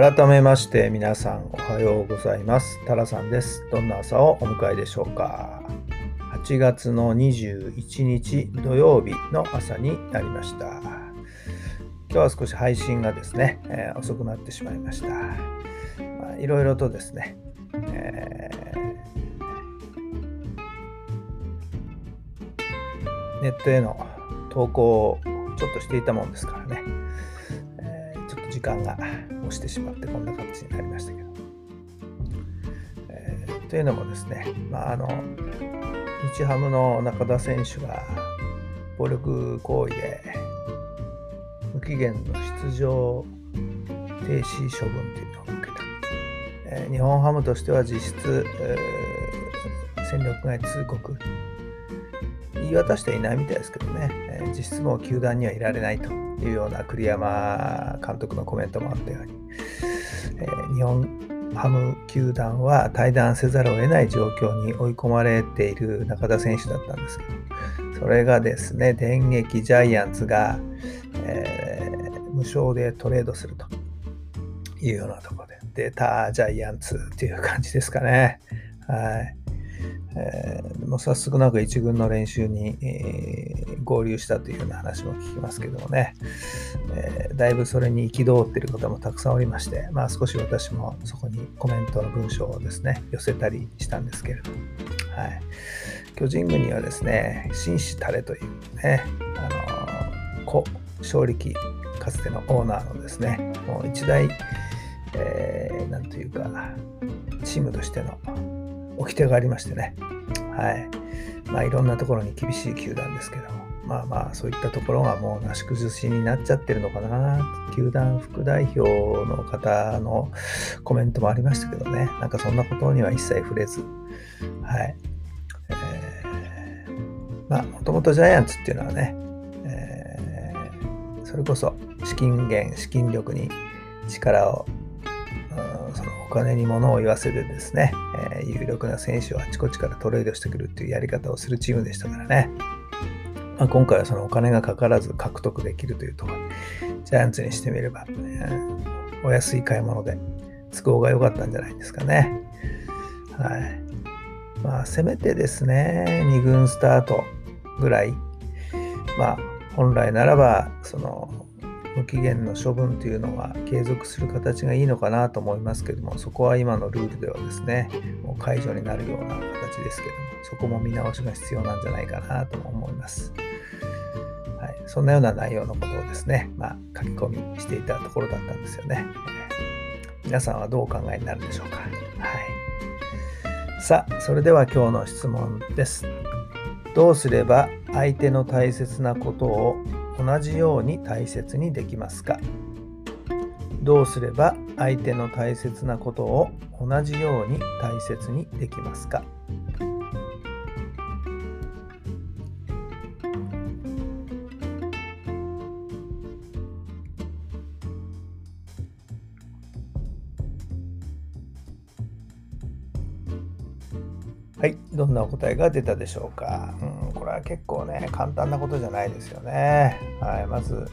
改めまして皆さんおはようございます。タラさんです。どんな朝をお迎えでしょうか。8月の21日土曜日の朝になりました。今日は少し配信がですね、えー遅くなってしまいました。いろいろとですね、えーネットへの投稿をちょっとしていたもんですからね、時間が押してしまってこんな感じになりましたけど。えーというのもですね、まあ、あの日ハムの中田選手が暴力行為で無期限の出場停止処分というのを受けた、えー日本ハムとしては実質、えー戦力外通告。言い渡していないみたいですけどね、えー実質もう球団にはいられないと。いうような栗山監督のコメントもあったように、えー日本ハム球団は退団せざるを得ない状況に追い込まれている中田選手だったんですけど、それがですね、電撃ジャイアンツが、えー無償でトレードするというようなところで、出たジャイアンツっていう感じですかね。はい。えーもう早速なんか一軍の練習に、えー合流したというような話も聞きますけどもね、えーだいぶそれに憤っている方もたくさんおりまして、まあ少し私もそこにコメントの文章をですね、寄せたりしたんですけれども、はい。巨人軍にはですね、紳士たれというね、あのー、故勝力かつてのオーナーのですね、もう一大、えーなんというか、チームとしての掟がありましてね、はい。まあ、いろんなところに厳しい球団ですけども、まあまあ、そういったところがもうなし崩しになっちゃってるのかな。球団副代表の方のコメントもありましたけどね、なんかそんなことには一切触れず、はい。えーまあ、もともとジャイアンツっていうのはね、えーそれこそ資金源、資金力に力をそのお金に物を言わせてですね、えー有力な選手をあちこちからトレードしてくるっていうやり方をするチームでしたからね。まあ、今回はそのお金がかからず獲得できるというところ、ジャイアンツにしてみれば、えお安い買い物で都合が良かったんじゃないですかね。はい。まあ、せめてですね、2軍スタートぐらい、まあ、本来ならば、その、無期限の処分というのは継続する形がいいのかなと思いますけども、そこは今のルールではですね、もう解除になるような形ですけども、そこも見直しが必要なんじゃないかなとも思います。はい、そんなような内容のことをですね、まあ、書き込みしていたところだったんですよね。皆さんはどうお考えになるでしょうか？はい。さあ、それでは今日の質問です。どうすれば相手の大切なことを同じように大切にできますか？どうすれば相手の大切なことを同じように大切にできますか？はい、どんなお答えが出たでしょうか？うん、れは結構ね、簡単なことじゃないですよね。はい、まず、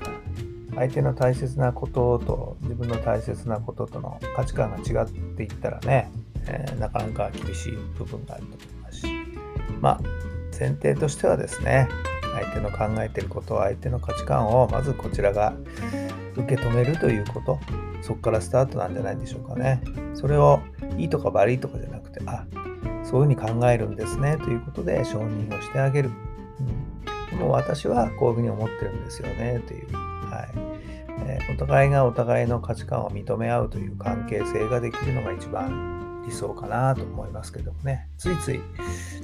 相手の大切なことと自分の大切なこととの価値観が違っていったらね、えーなかなか厳しい部分があると思いますし、まあ、前提としてはですね、相手の考えてること、相手の価値観をまずこちらが受け止めるということ、そこからスタートなんじゃないでしょうかね。それをいいとか悪いとかじゃなくて、あ、そういうふうに考えるんですねということで承認をしてあげる。うん、でも私はこういうふうに思ってるんですよねという。はいえお互いがお互いの価値観を認め合うという関係性ができるのが一番理想かなと思いますけどもね。ついつい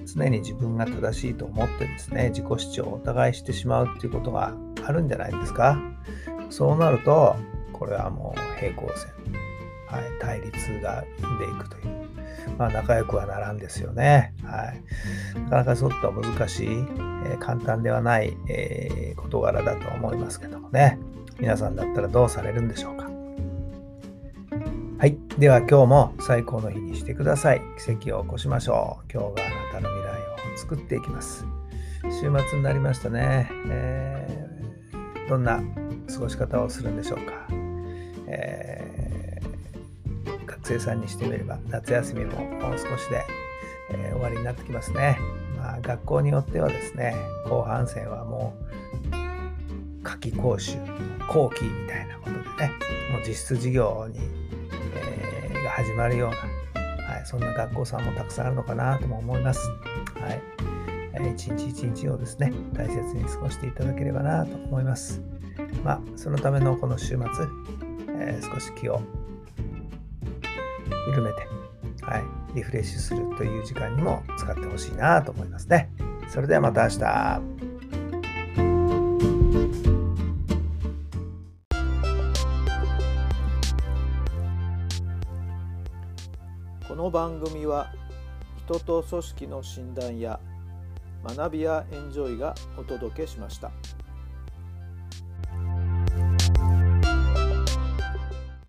常に自分が正しいと思ってですね、自己主張をお互いしてしまうっていうことがあるんじゃないですか。そうなると、これはもう平行線、はい、対立が生んでいくという、まあ、仲良くはならんですよね。はい、なかなかちょっと難しい、えー、簡単ではない、えー、事柄だと思いますけどもね。皆さんだったらどうされるんでしょうか。はい。では今日も最高の日にしてください。奇跡を起こしましょう。今日があなたの未来を作っていきます。週末になりましたね。えー、どんな過ごし方をするんでしょうか。えー、生さんにしてみれば夏休みももう少しで、えー、終わりになってきますね。まあ、学校によってはですね、後半戦はもう夏季講習、後期みたいなことでね、もう実質授業にえが始まるような、はい、そんな学校さんもたくさんあるのかなとも思います。はい。一日一日をですね、大切に過ごしていただければなと思います。まあ、そのためのこの週末、えー、少し気を緩めて、はい、リフレッシュするという時間にも使ってほしいなと思いますね。それではまた明日。この番組は人と組織の診断や学びやエンジョイがお届けしました。